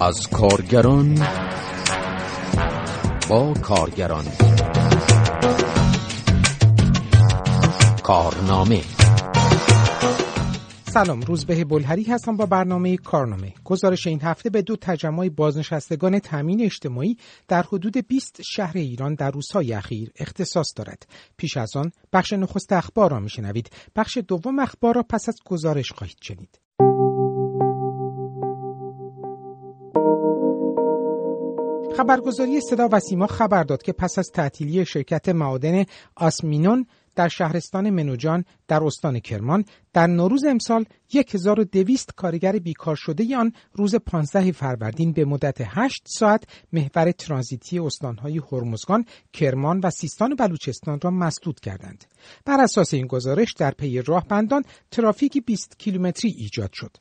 از کارگران با کارگران. کارنامه. سلام روزبه بلهری هستم با برنامه کارنامه. گزارش این هفته به دو تجمع بازنشستگان تامین اجتماعی در حدود 20 شهر ایران در روزهای اخیر اختصاص دارد. پیش از آن بخش نخست اخبار را میشنوید. بخش دوم اخبار را پس از گزارش خواهید شنید. خبرگزاری صدا و سیما خبر داد که پس از تعطیلی شرکت معادن آسمینون در شهرستان منوجان در استان کرمان در نوروز امسال 1200 کارگر بیکار شده آن روز 15 فروردین به مدت 8 ساعت محور ترانزیتی استانهای هرمزگان، کرمان و سیستان و بلوچستان را مسدود کردند. بر اساس این گزارش در پی راهبندان ترافیکی 20 کیلومتری ایجاد شد.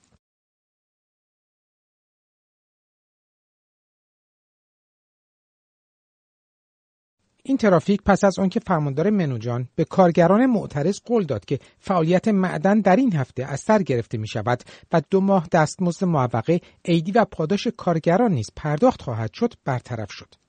این ترافیک پس از آنکه فرماندار منوجان به کارگران معترض قول داد که فعالیت معدن در این هفته از سر گرفته می شود و دو ماه دستمزد معوقه عیدی و پاداش کارگران نیز پرداخت خواهد شد برطرف شد.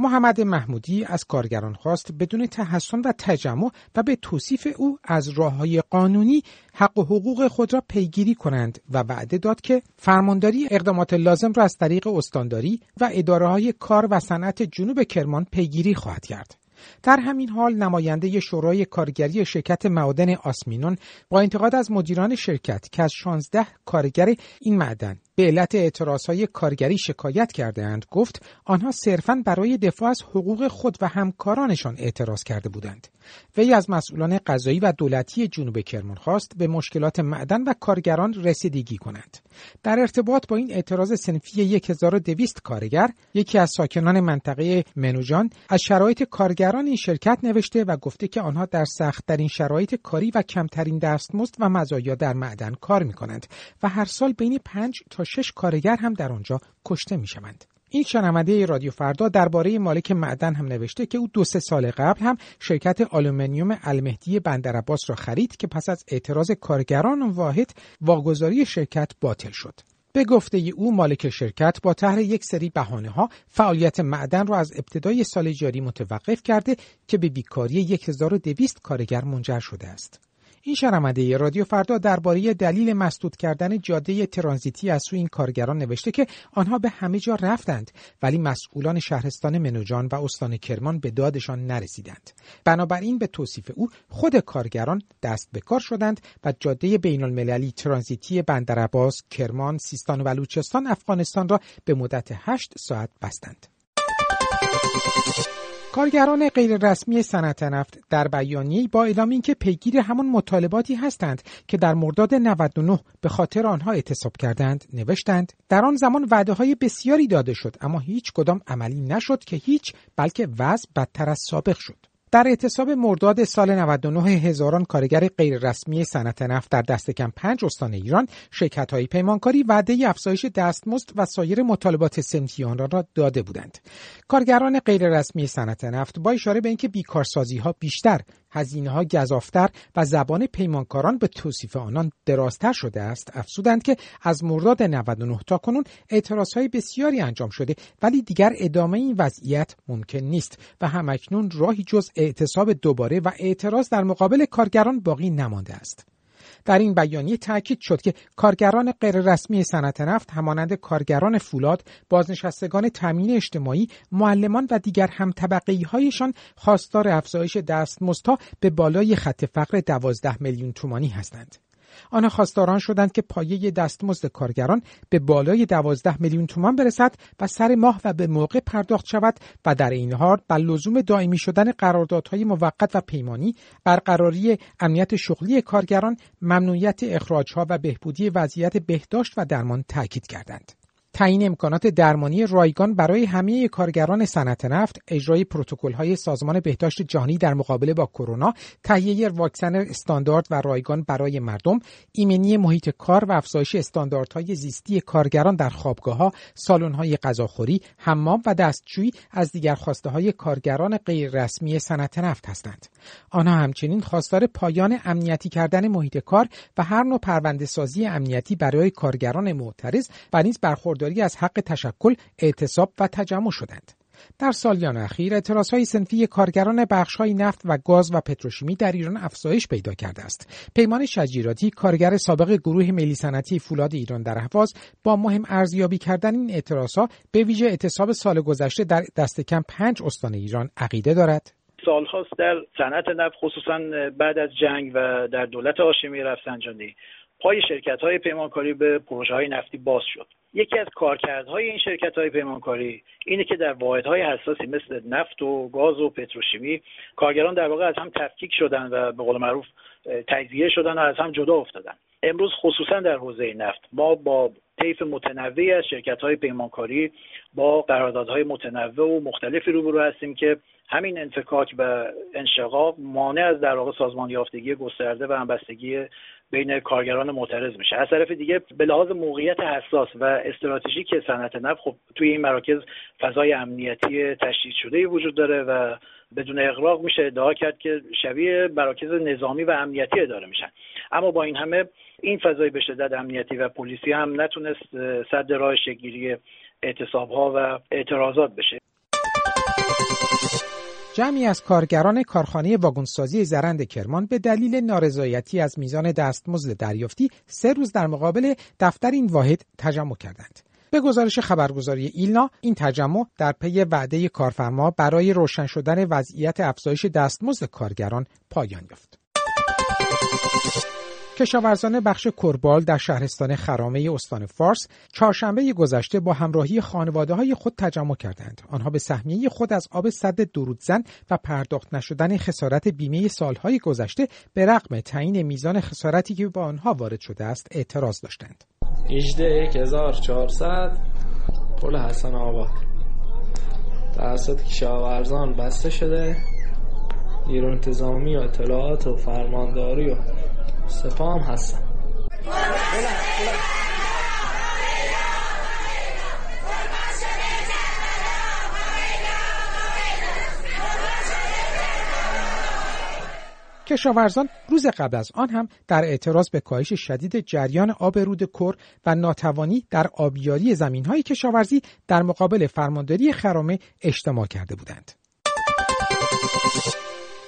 محمد محمودی از کارگران خواست بدون تحسن و تجمع و به توصیف او از راه های قانونی حق و حقوق خود را پیگیری کنند و وعده داد که فرمانداری اقدامات لازم را از طریق استانداری و اداره های کار و صنعت جنوب کرمان پیگیری خواهد کرد. در همین حال نماینده شورای کارگری شرکت معادن آسمینون با انتقاد از مدیران شرکت که از 16 کارگر این معدن به علت های کارگری شکایت کرده اند گفت آنها صرفا برای دفاع از حقوق خود و همکارانشان اعتراض کرده بودند. وی از مسئولان قضایی و دولتی جنوب کرمان خواست به مشکلات معدن و کارگران رسیدگی کنند. در ارتباط با این اعتراض سنفی 1200 کارگر، یکی از ساکنان منطقه منوجان از شرایط کارگران این شرکت نوشته و گفته که آنها در سختترین شرایط کاری و کمترین دستمزد و مزایا در معدن کار می کنند و هر سال بین 5 تا شش کارگر هم در آنجا کشته می شوند. این شنونده رادیو فردا درباره مالک معدن هم نوشته که او دو سه سال قبل هم شرکت آلومینیوم المهدی بندرعباس را خرید که پس از اعتراض کارگران واحد واگذاری شرکت باطل شد. به گفته او مالک شرکت با طرح یک سری بهانه ها فعالیت معدن را از ابتدای سال جاری متوقف کرده که به بیکاری 1200 کارگر منجر شده است. این شنونده رادیو فردا درباره دلیل مسدود کردن جاده ترانزیتی از سوی این کارگران نوشته که آنها به همه جا رفتند ولی مسئولان شهرستان منوجان و استان کرمان به دادشان نرسیدند. بنابراین به توصیف او خود کارگران دست به کار شدند و جاده بین المللی ترانزیتی بندرعباس کرمان سیستان و بلوچستان افغانستان را به مدت هشت ساعت بستند. کارگران غیررسمی صنعت نفت در بیانیه‌ای با اعلام اینکه پیگیر همان مطالباتی هستند که در مرداد 99 به خاطر آنها اعتصاب کردند نوشتند در آن زمان وعده های بسیاری داده شد اما هیچ کدام عملی نشد که هیچ بلکه وضع بدتر از سابق شد. در اعتصاب مرداد سال 99 هزاران کارگر غیررسمی صنعت نفت در دست کم پنج استان ایران شرکت های پیمانکاری وعده افزایش دستمزد و سایر مطالبات سنفی آنرا را داده بودند. کارگران غیررسمی صنعت نفت با اشاره به اینکه بیکارسازی ها بیشتر هزینه ها گذافتر و زبان پیمانکاران به توصیف آنان درازتر شده است. افزودند که از مرداد 99 تا کنون اعتراض های بسیاری انجام شده ولی دیگر ادامه این وضعیت ممکن نیست و همکنون راهی جز اعتصاب دوباره و اعتراض در مقابل کارگران باقی نمانده است. در این بیانیه تاکید شد که کارگران غیررسمی صنعت نفت همانند کارگران فولاد، بازنشستگان تامین اجتماعی، معلمان و دیگر هم طبقه هایشان خواستار افزایش دستمزدها به بالای خط فقر 12 میلیون تومانی هستند. آنها خواستاران شدند که پایه دستمزد کارگران به بالای 12 میلیون تومان برسد و سر ماه و به موقع پرداخت شود و در این حال بر لزوم دائمی شدن قراردادهای موقت و پیمانی برقراری امنیت شغلی کارگران ممنوعیت اخراجها و بهبودی وضعیت بهداشت و درمان تاکید کردند. تعیین امکانات درمانی رایگان برای همه کارگران صنعت نفت، اجرای های سازمان بهداشت جهانی در مقابله با کرونا، تهیه واکسن استاندارد و رایگان برای مردم، ایمنی محیط کار و افزایش استانداردهای زیستی کارگران در خوابگاه‌ها، سالن‌های غذاخوری، حمام و دستشویی از دیگر خواسته های کارگران غیررسمی صنعت نفت هستند. آنها همچنین خواستار پایان امنیتی کردن محیط کار و هر نوع پرونده سازی امنیتی برای کارگران معترض و نیز برخورداری از حق تشکل، اعتصاب و تجمع شدند. در سالیان اخیر اعتراض های سنفی کارگران بخش نفت و گاز و پتروشیمی در ایران افزایش پیدا کرده است. پیمان شجیراتی کارگر سابق گروه ملی صنعتی فولاد ایران در اهواز با مهم ارزیابی کردن این اعتراض ها به ویژه اعتصاب سال گذشته در دست کم پنج استان ایران عقیده دارد. سالهاست در صنعت نفت خصوصا بعد از جنگ و در دولت هاشمی رفسنجانی پای شرکت های پیمانکاری به پروژه های نفتی باز شد. یکی از کارکردهای این شرکت های پیمانکاری اینه که در واحدهای حساسی مثل نفت و گاز و پتروشیمی کارگران در واقع از هم تفکیک شدن و به قول معروف تجزیه شدن و از هم جدا افتادن. امروز خصوصا در حوزه نفت ما با طیف متنوعی از شرکت های پیمانکاری با قراردادهای متنوع و مختلفی روبرو هستیم که همین انفکاک و انشقاق مانع از در واقع سازمان یافتگی گسترده و همبستگی بین کارگران معترض میشه. از طرف دیگه به لحاظ موقعیت حساس و استراتژیک صنعت نفت خب توی این مراکز فضای امنیتی تشدید شده وجود داره و بدون اغراق میشه ادعا کرد که شبیه مراکز نظامی و امنیتی اداره میشن. اما با این همه این فضای به شدت امنیتی و پلیسی هم نتونست صد راه شگیری اعتصاب ها و اعتراضات بشه. جمعی از کارگران کارخانه واگنسازی زرند کرمان به دلیل نارضایتی از میزان دستمزد دریافتی سه روز در مقابل دفتر این واحد تجمع کردند. به گزارش خبرگزاری ایلنا این تجمع در پی وعده کارفرما برای روشن شدن وضعیت افزایش دستمزد کارگران پایان یافت. کشاورزان بخش کربال در شهرستان خرامه استان فارس چهارشنبه گذشته با همراهی خانواده های خود تجمع کردند. آنها به سهمیه خود از آب صد درودزن و پرداخت نشدن خسارت بیمه سالهای گذشته به رغم تعیین میزان خسارتی که به آنها وارد شده است اعتراض داشتند. 18400 پل حسن آباد توسط کشاورزان بسته شده نیرو انتظامی و اطلاعات و فرمانداری و سپام هستم کشاورزان روز قبل از آن هم در اعتراض به کاهش شدید جریان آب رود کر و ناتوانی در آبیاری زمینهای کشاورزی در مقابل فرمانداری خرامه اجتماع کرده بودند.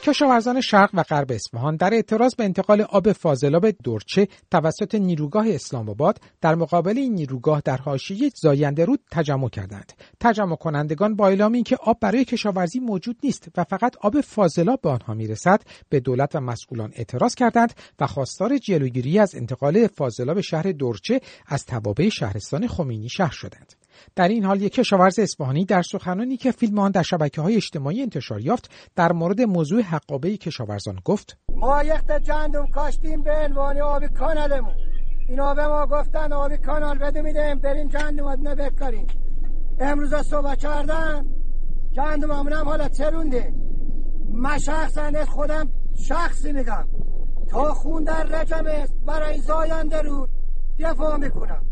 کشاورزان شرق و غرب اصفهان در اعتراض به انتقال آب فاضلاب دورچه توسط نیروگاه اسلام آباد در مقابل این نیروگاه در حاشیه زاینده رود تجمع کردند. تجمع کنندگان با اعلام اینکه آب برای کشاورزی موجود نیست و فقط آب فاضلاب به آنها می‌رسد به دولت و مسئولان اعتراض کردند و خواستار جلوگیری از انتقال فاضلاب شهر دورچه از توابع شهرستان خمینی شهر شدند. در این حال یک کشاورز اصفهانی در سخنانی که فیلم آن در شبکه های اجتماعی انتشار یافت در مورد موضوع حقابه کشاورزان گفت. ما یک جندم کاشتیم به عنوان آب کانالمون. اینا به ما گفتن آبی کانال بده میدیم بریم جندم ادنه بکاریم. امروز صبح کردن جندم هم حالا چرونده من شخصا خودم شخصی میگم. تا خون در رجم است برای زاینده رو دفاع می‌کنم.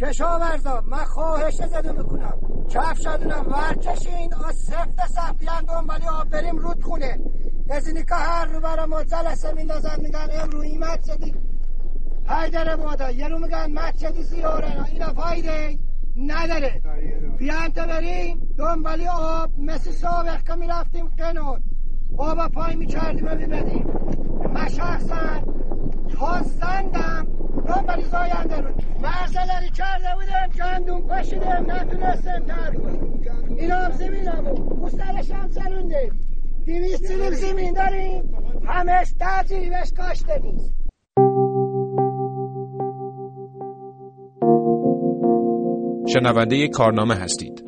کشاورزا من خواهش زده می‌کنم. کف شدونم ورکشین آ سفت سفیان دنبالی آب بریم رود خونه. از اینی که هر رو برای ما جلسه میندازن میگن امرو این مسجدی حیدر مادا یه رو میگن مسجدی زیاره. اینا فایده نداره. بیان تا بریم. دنبالی آب مثل سابق که می‌رفتیم قنون آب پای می‌کردیم و میبدیم من شخصا تا زندم دنبالی زاینده رو. مرزلری کرده بودم گندون پاشیدم نتونستم تر کنیم اینا هم زمین بود مسترش هم سرونده دیویست سیلیب زمین داریم. همش ترجیبش کاشته نیست. شنونده کارنامه هستید.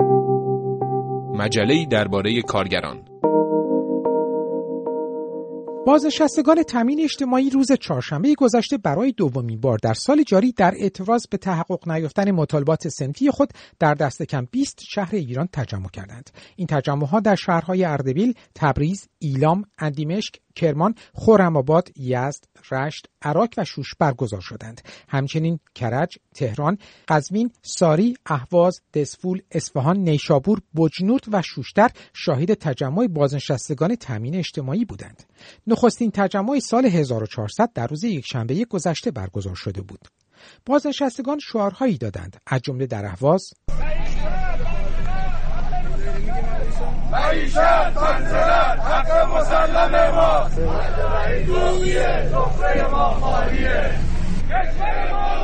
مجله درباره کارگران. بازنشستگان تامین اجتماعی روز چهارشنبه گذشته برای دومین بار در سال جاری در اعتراض به تحقق نیافتن مطالبات سنفی خود در دست کم 20 شهر ایران تجمع کردند. این تجمع ها در شهرهای اردبیل، تبریز، ایلام، اندیمشک، کرمان، خورمآباد، یزد، رشت، عراق و شوش برگزار شدند. همچنین کرج، تهران، قزوین، ساری، اهواز، دسفول، اصفهان، نیشابور، بجنورد و شوشتر شاهد تجمع بازنشستگان تامین اجتماعی بودند. نخستین تجمع سال 1400 در روز یکشنبه گذشته برگزار شده بود. بازنشستگان شعارهایی دادند از جمله در اهواز معیشت حق مسلم ما. ما خالیه. کشور ما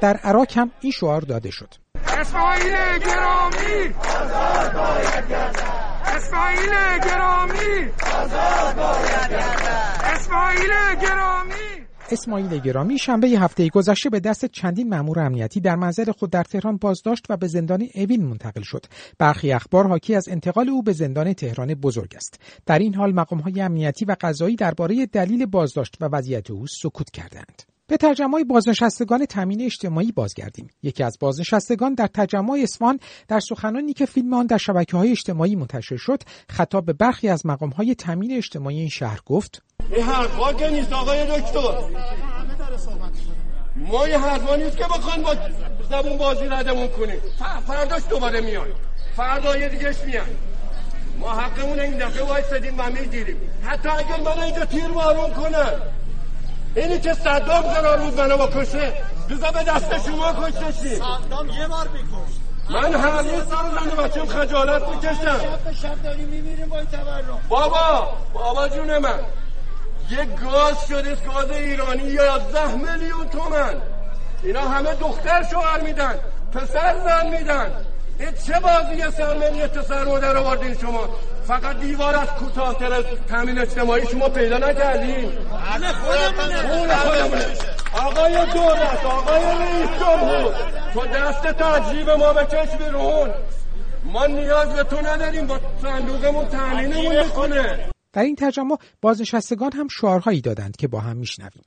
در عراق هم این شعار داده شد. اسماعیل گرامی اسماعیل گرامی اسماعیل گرامی اسماعیل گرامی شنبه هفته گذشته به دست چندین مأمور امنیتی در منزل خود در تهران بازداشت و به زندان اوین منتقل شد. برخی اخبار حاکی از انتقال او به زندان تهران بزرگ است. در این حال مقامهای امنیتی و قضایی درباره دلیل بازداشت و وضعیت او سکوت کردند. به تجمع بازنشستگان تامین اجتماعی بازگردیم. یکی از بازنشستگان در تجمع اصفهان در سخنانی که فیلم آن در شبکه های اجتماعی منتشر شد خطاب به برخی از مقام های تامین اجتماعی این شهر گفت این حرفا که نیست آقای دکتر. ما یه حرفا نیست که بخوان با زبون بازی ردمون کنیم. فرداش دوباره میان. فردا یه دیگهش میان. ما حقمون این دفعه وایسادیم و می‌گیریم. حتی اگر من اینجا تیر بارون کنن اینی که صدام قرار بود منو بکشه بزا به دست شما کشته شی. صدام یه بار میکش من هر یه سر زن بچم خجالت می‌کشم شب به شب داری میمیریم با این تورم. بابا بابا جون من. یه گاز شده گاز ایرانی یازده میلیون تومن. اینا همه دختر شوهر میدن پسر زن میدن. این چه بازی سرمنیت سر مادر آوردین شما؟ فقط دیوار از کوتاهتر از تامین اجتماعی شما پیدا نکردین. همه خودمونه. خودمونه. آقای دولت آقای رئیس جمهور تو دست تجریب ما بکش بیرون ما نیاز به تو نداریم با صندوقمون تامینمون می‌کنه در این ترجمه بازنشستگان هم شعارهایی دادند که با هم میشنویم.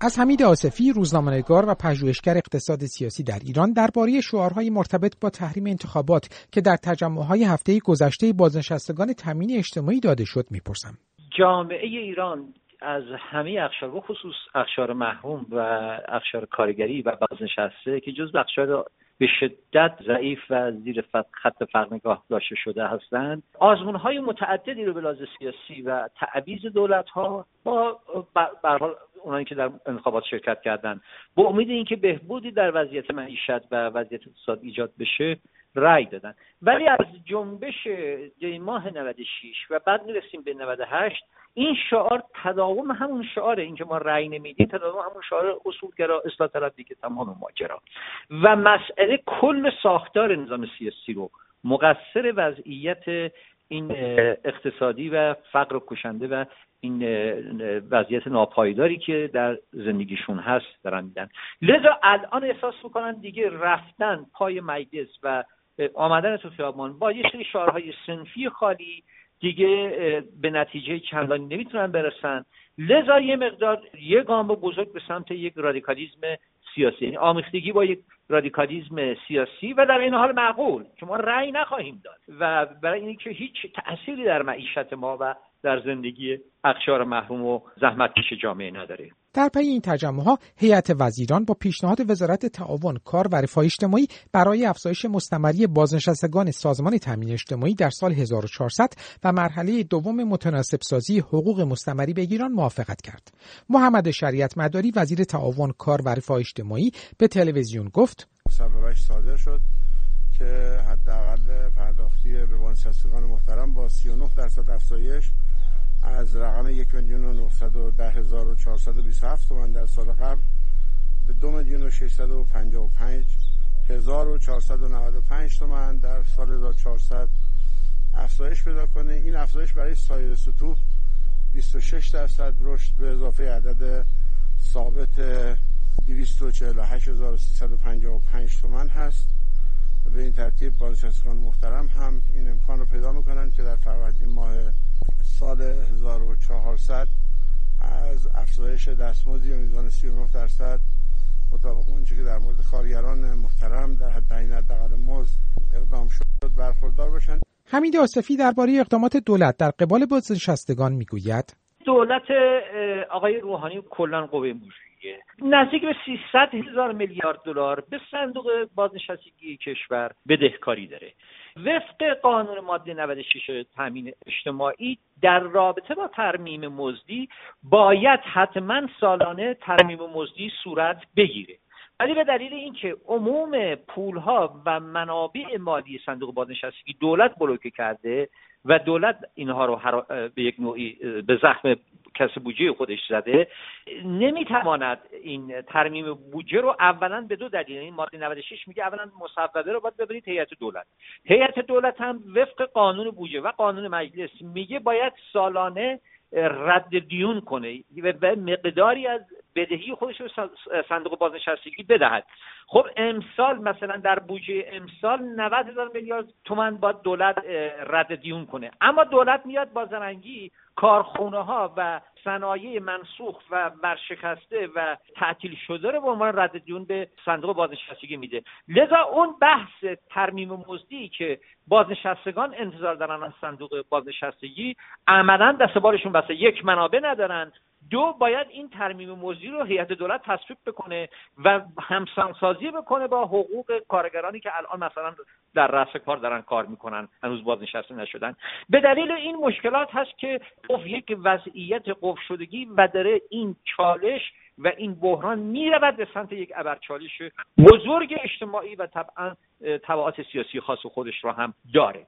از حمید آصفی روزنامه‌نگار و پژوهشگر اقتصاد سیاسی در ایران درباره شعارهای مرتبط با تحریم انتخابات که در تجمعهای هفته گذشته بازنشستگان تامین اجتماعی داده شد می‌پرسم. جامعه ایران از همه اخشار و خصوص اخشار محروم و اخشار کارگری و بازنشسته که جز اخشار به شدت ضعیف و زیر خط فقر نگاه داشته شده هستند. آزمون های متعددی رو به لحاظ سیاسی و تعویز دولت ها با حال اونایی که در انتخابات شرکت کردن با امید اینکه بهبودی در وضعیت معیشت و وضعیت اقتصاد ایجاد بشه رأی دادن. ولی از جنبش دی ماه 96 و بعد می‌رسیم به 98 این شعار تداوم همون شعاره. اینکه ما رأی نمیدیم تداوم همون شعار اصولگرا اصلاح طلب دیگه تمام ماجرا. و مسئله کل ساختار نظام سیاسی رو مقصر وضعیت این اقتصادی و فقر کشنده و این وضعیت ناپایداری که در زندگیشون هست دارن میدن لذا الان احساس می‌کنن دیگه رفتن پای مجلس و آمدن تو خیابان با یه سری شعارهای صنفی خالی دیگه به نتیجه چندانی نمی‌تونن برسن. لذا یه مقدار یه گام بزرگ به سمت یک رادیکالیزم سیاسی. یعنی آمیختگی با یک رادیکالیزم سیاسی و در عین حال معقول. که ما رأی نخواهیم داد. و برای اینکه هیچ تأثیری در معیشت ما و در زندگی اقشار محروم و زحمت کش جامعه نداره. در پی این تجمع ها هیئت وزیران با پیشنهاد وزارت تعاون کار و رفاه اجتماعی برای افزایش مستمری بازنشستگان سازمان تامین اجتماعی در سال 1400 و مرحله دوم متناسب سازی حقوق مستمری بگیران موافقت کرد. محمد شریعت مداری وزیر تعاون کار و رفاه اجتماعی به تلویزیون گفت سببش صادر شد که حداقل پرداختی به بازنشستگان محترم با 39 درصد افزایش از رقم یک میلیون و نهصد و ده هزار و چهارصد و بیست هفت تومن در سال قبل به دو میلیون و ششصد و پنجاه و پنج هزار و چهارصد و نود و پنج تومن در سال 1400 افزایش پیدا کنه. این افزایش برای سایر سطوح 26 درصد رشد به اضافه عدد ثابت 248355 تومن هست. به این ترتیب بازنشستگان محترم هم این امکان رو پیدا می‌کنن که در فروردین ماه سال 1400 از افزایش دستمزدی میزان 39 درصد. مطابق اونچه که در مورد کارگران محترم در حد تعیین حداقل مزد اقدام شد برخوردار باشند. حمید آصفی درباره اقدامات دولت در قبال بازنشستگان می‌گوید. دولت آقای روحانی کلا قوه مجریه نزدیک به 300 هزار میلیارد دلار به صندوق بازنشستگی کشور بدهکاری داره. وفق قانون ماده 96 تامین اجتماعی در رابطه با ترمیم مزدی باید حتما سالانه ترمیم مزدی صورت بگیره. ولی به دلیل اینکه عموم پولها و منابع مالی صندوق بازنشستگی دولت بلوکه کرده و دولت اینها رو به یک نوعی به زخم کس بودجه خودش زده نمی‌تواند این ترمیم بودجه رو اولا به دو دلیل این ماده 96 میگه اولا مصوبه رو باید ببرید هیئت دولت. هیئت دولت هم وفق قانون بودجه و قانون مجلس میگه باید سالانه رد دیون کنه و مقداری از بدهی خودش رو صندوق بازنشستگی بدهد. خب امسال مثلا در بودجه امسال 90 هزار میلیارد تومن باید دولت رد دیون کنه. اما دولت میاد با زرنگی کارخونه ها و صنایع منسوخ و ورشکسته و تعطیل شده رو به عنوان رد دیون به صندوق بازنشستگی میده. لذا اون بحث ترمیم مزدی که بازنشستگان انتظار دارن از صندوق بازنشستگی عملا دست بارشون بسته. یک منابع ندارن. دو باید این ترمیم مزدی رو هیئت دولت تصویب بکنه و همسانسازی بکنه با حقوق کارگرانی که الان مثلا در رأس کار دارن کار می‌کنن هنوز بازنشسته نشدن. به دلیل این مشکلات هست که یک وضعیت قفل شدگی و داره این چالش و این بحران می‌رود به سمت یک ابرچالش بزرگ اجتماعی و طبعا تبعات سیاسی خاص خودش را هم داره.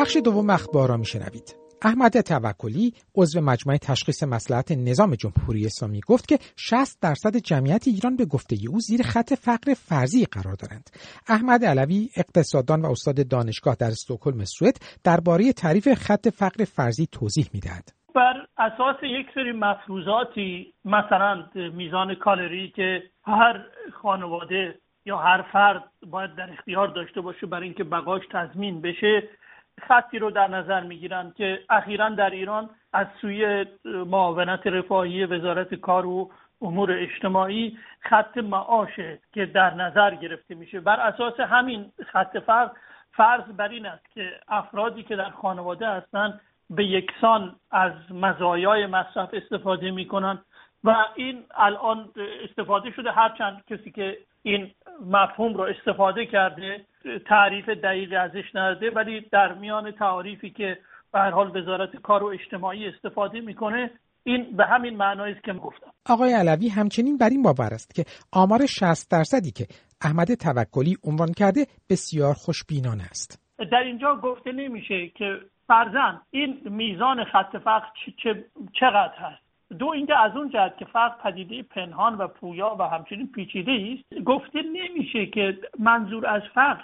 بخش دوم اخبار را میشنوید احمد توکلی عضو مجمع تشخیص مسلحت نظام جمهوری اسلامی گفت که 60 درصد جمعیت ایران به گفته او زیر خط فقر فرضی قرار دارند. احمد علوی اقتصاددان و استاد دانشگاه در استکهلم سوئد درباره تعریف خط فقر فرضی توضیح می‌دهد. بر اساس یک سری مفروضاتی مثلا میزان کالری که هر خانواده یا هر فرد باید در اختیار داشته باشه برای اینکه بقاش تضمین بشه خطی رو در نظر می‌گیرند که اخیرا در ایران از سوی معاونت رفاهی وزارت کار و امور اجتماعی خط معاشه که در نظر گرفته میشه. بر اساس همین خط فرض فرض بر این است که افرادی که در خانواده هستند به یکسان از مزایای مصرف استفاده می‌کنن و این الان استفاده شده. هرچند کسی که این مفهوم رو استفاده کرده تعریف دقیقی ازش نداده ولی در میان تعریفی که به هر حال وزارت کار و اجتماعی استفاده می‌کنه این به همین معنایی است که گفتم. آقای علوی همچنین بر این باور است که آمار 60 درصدی که احمد توکلی عنوان کرده بسیار خوشبینانه است. در اینجا گفته نمیشه که فرزن این میزان خط فقر چقدر هست؟ دو اینکه از اون جهت که فقر پدیده پنهان و پویا و همچنین پیچیده است گفته نمیشه که منظور از فقر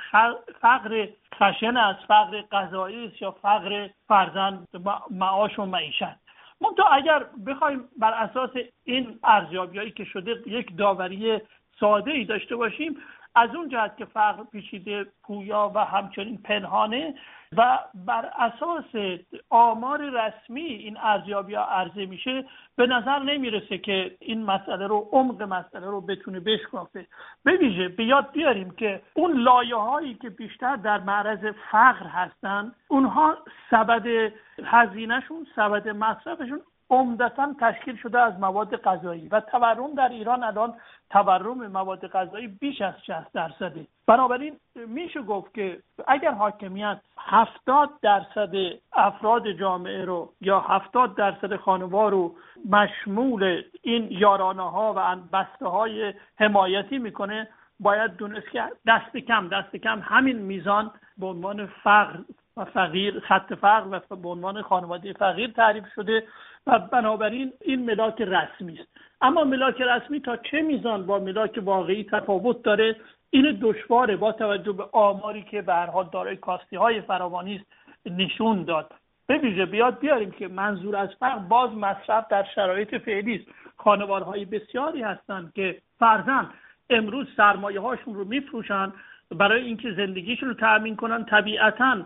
فقر خشن است فقر غذایی است یا فقر فرزند معاش و معیشت. منتها اگر بخوایم بر اساس این ارزیابیهایی که شده یک داوری ساده ای داشته باشیم از اون جهت که فقر پیچیده پویا و همچنین پنهانه و بر اساس آمار رسمی این ارزیابی ها عرضه میشه به نظر نمی‌رسه که این مسئله رو عمق مسئله رو بتونه بشکافه. به ویژه به یاد بیاریم که اون لایه هایی که بیشتر در معرض فقر هستن اونها سبد هزینهشون سبد مصرفشون عمدتا تشکیل شده از مواد غذایی و تورم در ایران الان تورم مواد غذایی بیش از 60 درصده. بنابراین میشه گفت که اگر حاکمیت 70 درصد افراد جامعه رو یا 70 درصد خانوار رو مشمول این یارانه ها و بسته های حمایتی می‌کنه باید دونست که دست کم دست کم همین میزان به عنوان فقر و فقیر خط فقر و به عنوان خانواده فقیر تعریف شده و بنابراین این ملاک رسمی است. اما ملاک رسمی تا چه میزان با ملاک واقعی تفاوت داره؟ این دشواره با توجه به آماری که به هر حال دارای کاستی های فراوانی است نشون داد. به ویژه بیاد بیاریم که منظور از فقر باز مصرف در شرایط فعلی است. خانوارهای بسیاری هستند که فرزن امروز سرمایه هاشون رو میفروشن برای اینکه زندگیشون رو تأمین کنن طبیعتا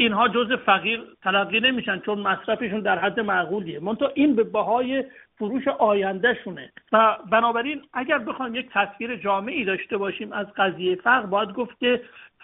اینها جز فقیر تلقی نمیشن چون مصرفشون در حد معقولیه. منتها این به بهای فروش آیندهشونه. و بنابراین اگر بخوایم یک تصویر جامعی داشته باشیم از قضیه فقر باید گفت که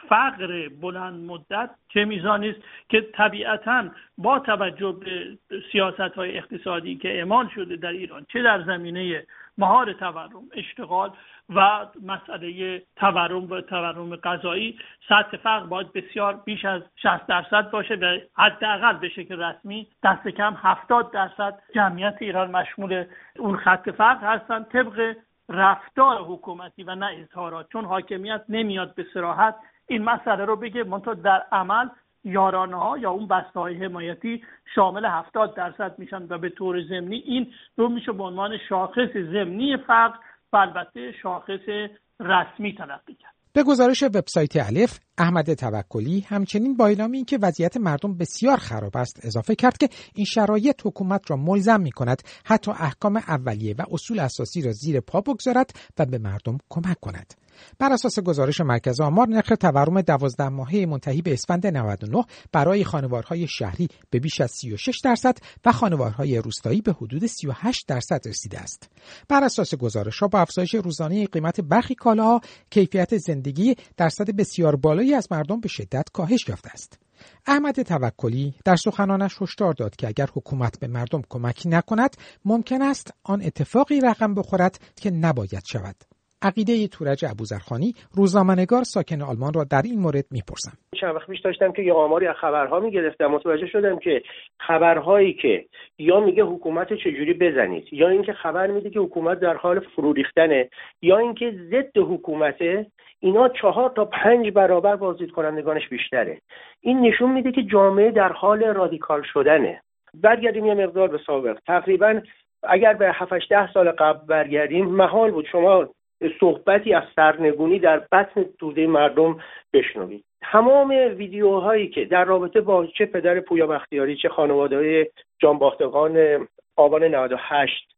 فقر بلند مدت چه میزانی است که طبیعتا با توجه به سیاست های اقتصادی که اعمال شده در ایران چه در زمینه مهار تورم اشتغال و مسئله تورم و تورم غذایی سطح فقر باید بسیار بیش از 60 درصد باشه و حداقل به شکل رسمی دست کم 70 درصد جمعیت ایران مشمول اون خط فقر هستن. طبق رفتار حکومتی و نه اظهارات چون حاکمیت نمیاد به سراحت این مسئله رو بگه منتها در عمل یارانه ها یا اون بسته های حمایتی شامل 70 درصد میشن و به طور ضمنی این رو میشه به عنوان شاخص ضمنی فقر و البته شاخص رسمی تلقی کرد. به گزارش وبسایت الف احمد توکلی همچنین با اعلام اینکه وضعیت مردم بسیار خراب است اضافه کرد که این شرایط حکومت را ملزم می کند حتی احکام اولیه و اصول اساسی را زیر پا بگذارد و به مردم کمک کند بر اساس گزارش مرکز آمار نرخ تورم 12 ماهه منتهی به اسفند 99 برای خانوارهای شهری به بیش از 36 درصد و خانوارهای روستایی به حدود 38 درصد رسیده است. بر اساس گزارش ها با افزایش روزانه قیمت برخی کالاها کیفیت زندگی درصد بسیار بالایی از مردم به شدت کاهش یافته است. احمد توکلی در سخنانش هشدار داد که اگر حکومت به مردم کمکی نکند ممکن است آن اتفاقی رقم بخورد که نباید شود. عقیده تورج ابوذرخانی روزنامه‌نگار ساکن آلمان را در این مورد می‌پرسم. چند وقت پیش داشتم که یه آماری از خبرها می‌گرفتم. متوجه شدم که خبرهایی که یا میگه حکومت چجوری بزنید یا اینکه خبر میده که حکومت در حال فرو ریختنه یا اینکه ضد حکومته اینا چهار تا پنج برابر بازدید کنندگانش بیشتره. این نشون میده که جامعه در حال رادیکال شدنه. برگردیم یه مقدار به سابق. تقریبا اگر به 7 ده سال قبل برگردیم محال بود. شما صحبتی از سرنگونی در بطن توده مردم بشنوید. تمام ویدیوهایی که در رابطه با چه پدر پویا بختیاری چه خانواده های جانباختگان آبان 98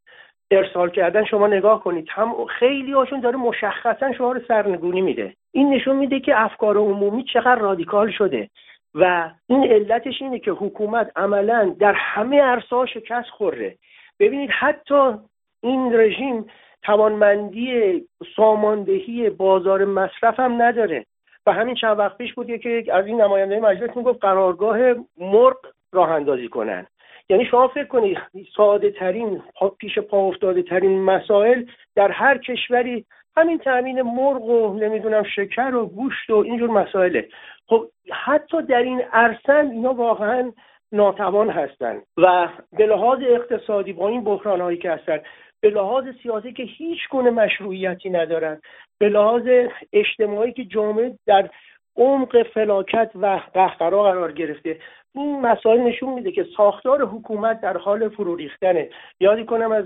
ارسال کردن شما نگاه کنید هم خیلی هاشون داره مشخصا شما رو سرنگونی میده. این نشون میده که افکار عمومی چقدر رادیکال شده و این علتش اینه که حکومت عملا در همه عرصه شکست خورده. ببینید حتی این رژیم توانمندی ساماندهی بازار مصرف هم نداره. و همین چند وقت پیش بود که از این نماینده مجلس می‌گفت قرارگاه مرغ راه اندازی کنن. یعنی شما فکر کنید ساده ترین پیش پا افتاده ترین مسائل در هر کشوری همین تامین مرغ و نمی‌دونم شکر و گوشت و اینجور مسائله. خب حتی در این عرصن اینا واقعا ناتوان هستند و به لحاظ اقتصادی با این بحران هایی که هستن به لحاظ سیاسی که هیچ گونه مشروعیتی ندارن به لحاظ اجتماعی که جامعه در عمق فلاکت و قهقرا قرار گرفته. این مسائل نشون میده که ساختار حکومت در حال فرو ریختنه. یادی کنم از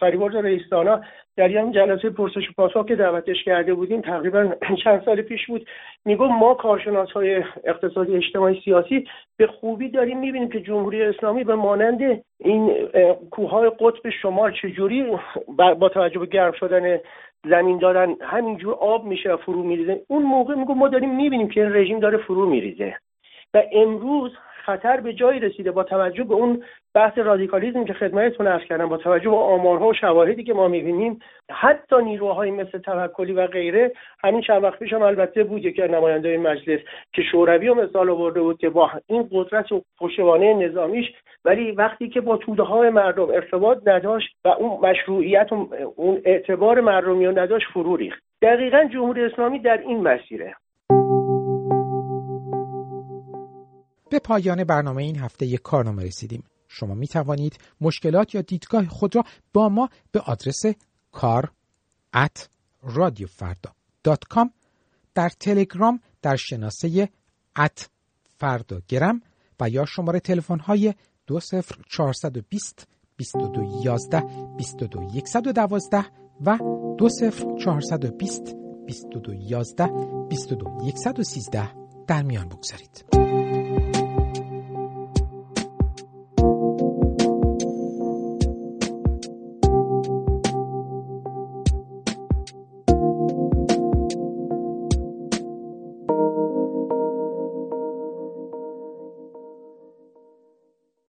فریبرز رئیسانا در این جلسه پرسش و پاسخ که دعوتش کرده بودیم تقریبا چند سال پیش بود میگو ما کارشناس های اقتصادی اجتماعی سیاسی به خوبی داریم می‌بینیم که جمهوری اسلامی به مانند این کوههای قطب شمال چجوری با توجه به گرم شدن زمین دادن همینجور آب میشه و فرو میریزه. اون موقع میگو ما داریم می‌بینیم که این رژیم داره فرو میریزه. و امروز خطر به جایی رسیده با توجه به اون بحث رادیکالیزم که خدمتتون عرض کردم با توجه به آمارها و شواهدی که ما می‌بینیم حتی نیروهای مثل توکلی و غیره همین چند وقت پیش هم البته بود از نماینده مجلس که شوروی رو مثال آورده بود که با این قدرت و پشتوانه نظامیش ولی وقتی که با توده های مردم ارتباط نداشت و اون مشروعیت و اون اعتبار مردمی رو نداشت فرو ریخت. دقیقا جمهوری اسلامی در این مسیره. به پایان برنامه این هفته یک کارنامه رسیدیم. شما می توانید مشکلات یا دیدگاه خود را با ما به آدرس کار at در تلگرام در شناسه ات فرداگرم و یا شماره تلفن های 20420 2211 22112 و 20420 2211 22113 در میان بگذارید.